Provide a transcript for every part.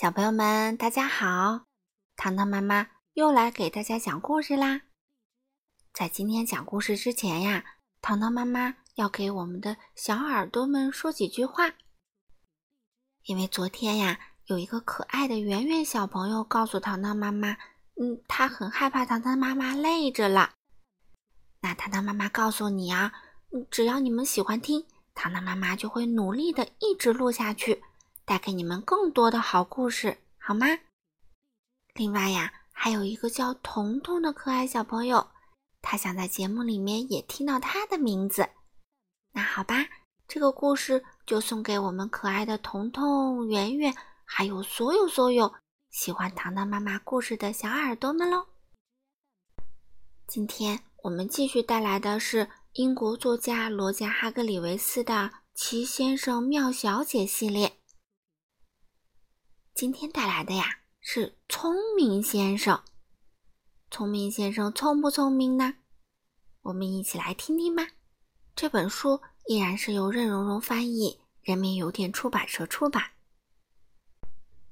小朋友们，大家好！糖糖妈妈又来给大家讲故事啦。在今天讲故事之前呀，糖糖妈妈要给我们的小耳朵们说几句话。因为昨天呀，有一个可爱的圆圆小朋友告诉糖糖妈妈，嗯，他很害怕糖糖妈妈累着了。那糖糖妈妈告诉你啊，只要你们喜欢听，糖糖妈妈就会努力的一直录下去。带给你们更多的好故事，好吗？另外呀，还有一个叫彤彤的可爱小朋友，他想在节目里面也听到他的名字。那好吧，这个故事就送给我们可爱的彤彤、圆圆，还有所有所有喜欢糖糖妈妈故事的小耳朵们喽。今天我们继续带来的是英国作家罗加·哈格里维斯的《奇先生妙小姐》系列。今天带来的呀是聪明先生。聪明先生聪不聪明呢？我们一起来听听吧。这本书依然是由任溶溶翻译，人民邮电出版社出版。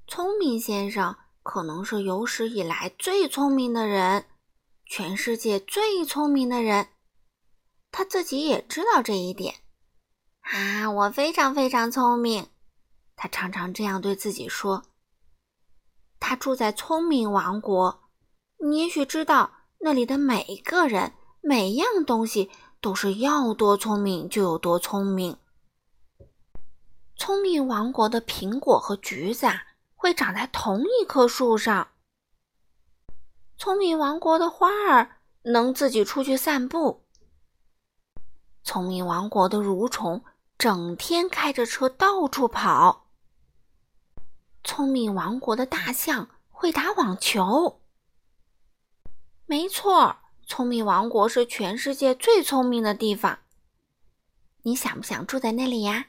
聪明先生可能是有史以来最聪明的人，全世界最聪明的人。他自己也知道这一点。啊，我非常非常聪明。他常常这样对自己说。他住在聪明王国，你也许知道，那里的每一个人、每样东西都是要多聪明就有多聪明。聪明王国的苹果和橘子啊，会长在同一棵树上。聪明王国的花儿能自己出去散步。聪明王国的蠕虫整天开着车到处跑。聪明王国的大象会打网球。没错，聪明王国是全世界最聪明的地方。你想不想住在那里呀？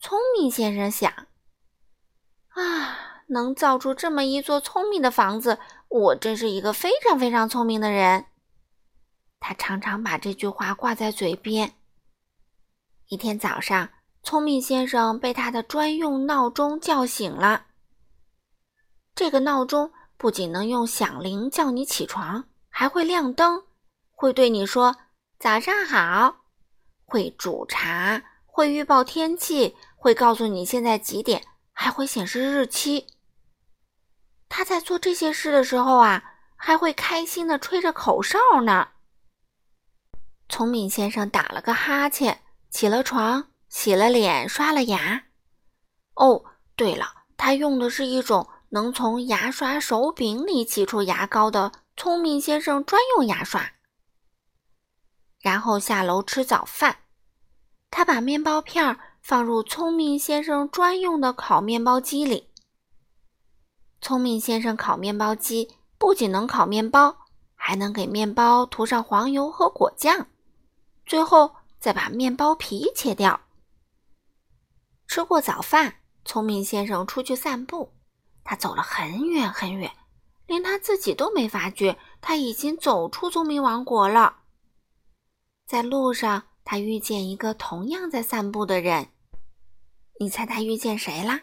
聪明先生想。啊，能造出这么一座聪明的房子，我真是一个非常非常聪明的人。他常常把这句话挂在嘴边。一天早上，聪明先生被他的专用闹钟叫醒了。这个闹钟不仅能用响铃叫你起床，还会亮灯，会对你说“早上好”，会煮茶，会预报天气，会告诉你现在几点，还会显示日期。他在做这些事的时候啊，还会开心的吹着口哨呢。聪明先生打了个哈欠，起了床，洗了脸，刷了牙。哦，对了，他用的是一种。能从牙刷手柄里挤出牙膏的聪明先生专用牙刷，然后下楼吃早饭。他把面包片放入聪明先生专用的烤面包机里。聪明先生烤面包机不仅能烤面包，还能给面包涂上黄油和果酱，最后再把面包皮切掉。吃过早饭，聪明先生出去散步。他走了很远很远，连他自己都没发觉他已经走出聪明王国了。在路上，他遇见一个同样在散步的人。你猜他遇见谁啦？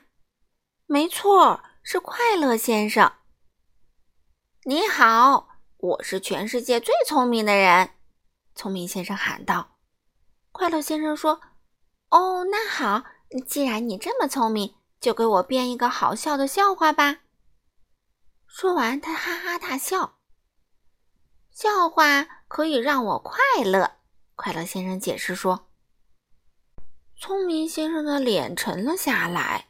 没错，是快乐先生。你好，我是全世界最聪明的人。聪明先生喊道。快乐先生说：“哦，那好，既然你这么聪明。”就给我编一个好笑的笑话吧。说完，他哈哈大笑。笑话可以让我快乐，快乐先生解释说。聪明先生的脸沉了下来。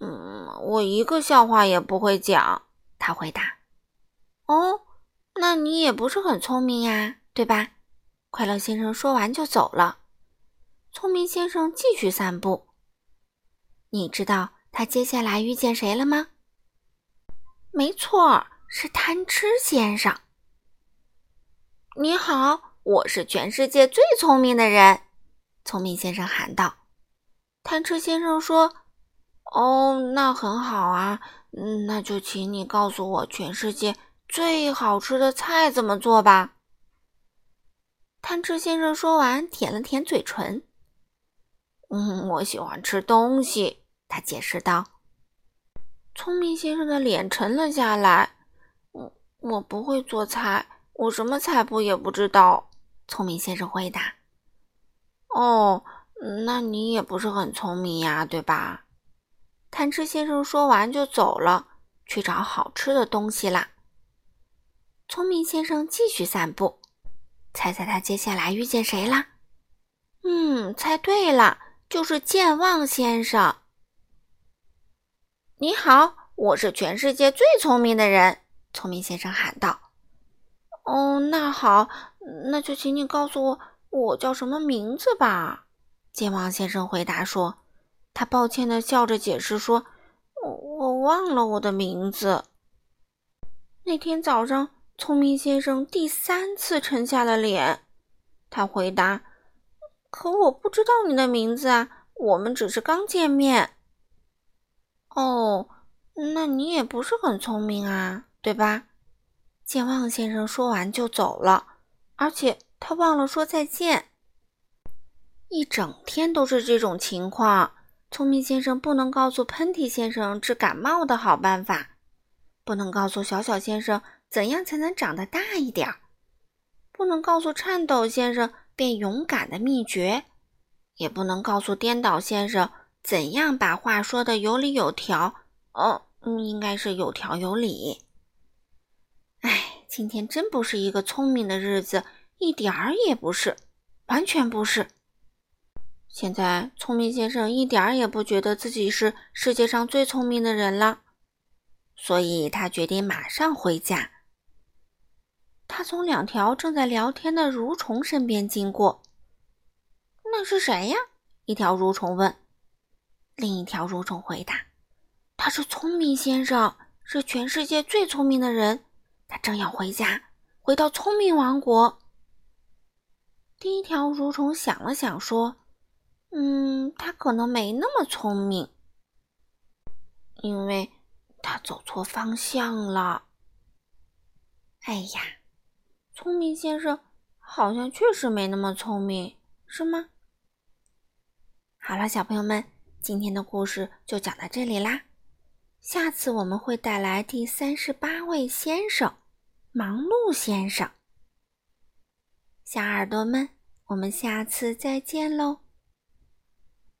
嗯，我一个笑话也不会讲，他回答。哦，那你也不是很聪明呀，对吧？快乐先生说完就走了。聪明先生继续散步。你知道他接下来遇见谁了吗？没错，是贪吃先生。你好，我是全世界最聪明的人，聪明先生喊道。贪吃先生说：“哦，那很好啊，那就请你告诉我全世界最好吃的菜怎么做吧。”贪吃先生说完，舔了舔嘴唇。“嗯，我喜欢吃东西。”他解释道：“聪明先生的脸沉了下来。我我不会做菜，我什么菜谱也不知道。聪明先生回答。哦，那你也不是很聪明呀，对吧？贪吃先生说完就走了，去找好吃的东西啦。聪明先生继续散步，猜猜他接下来遇见谁啦？嗯，猜对了，就是健忘先生。你好，我是全世界最聪明的人。聪明先生喊道：“哦，那好，那就请你告诉我，我叫什么名字吧。”健忘先生回答说：“他抱歉的笑着解释说，我我忘了我的名字。”那天早上，聪明先生第三次沉下了脸。他回答：“可我不知道你的名字啊，我们只是刚见面。”哦，那你也不是很聪明啊，对吧？健忘先生说完就走了，而且他忘了说再见。一整天都是这种情况。聪明先生不能告诉喷嚏先生治感冒的好办法，不能告诉小小先生怎样才能长得大一点儿，不能告诉颤抖先生变勇敢的秘诀，也不能告诉颠倒先生。怎样把话说的有理有条？哦，嗯，应该是有条有理。哎，今天真不是一个聪明的日子，一点儿也不是，完全不是。现在，聪明先生一点儿也不觉得自己是世界上最聪明的人了，所以他决定马上回家。他从两条正在聊天的蠕虫身边经过。那是谁呀？一条蠕虫问。另一条蠕虫回答：“他是聪明先生，是全世界最聪明的人。他正要回家，回到聪明王国。”第一条蠕虫想了想，说：“嗯，他可能没那么聪明，因为他走错方向了。”哎呀，聪明先生好像确实没那么聪明，是吗？好了，小朋友们。今天的故事就讲到这里啦，下次我们会带来第三十八位先生——忙碌先生。小耳朵们，我们下次再见喽。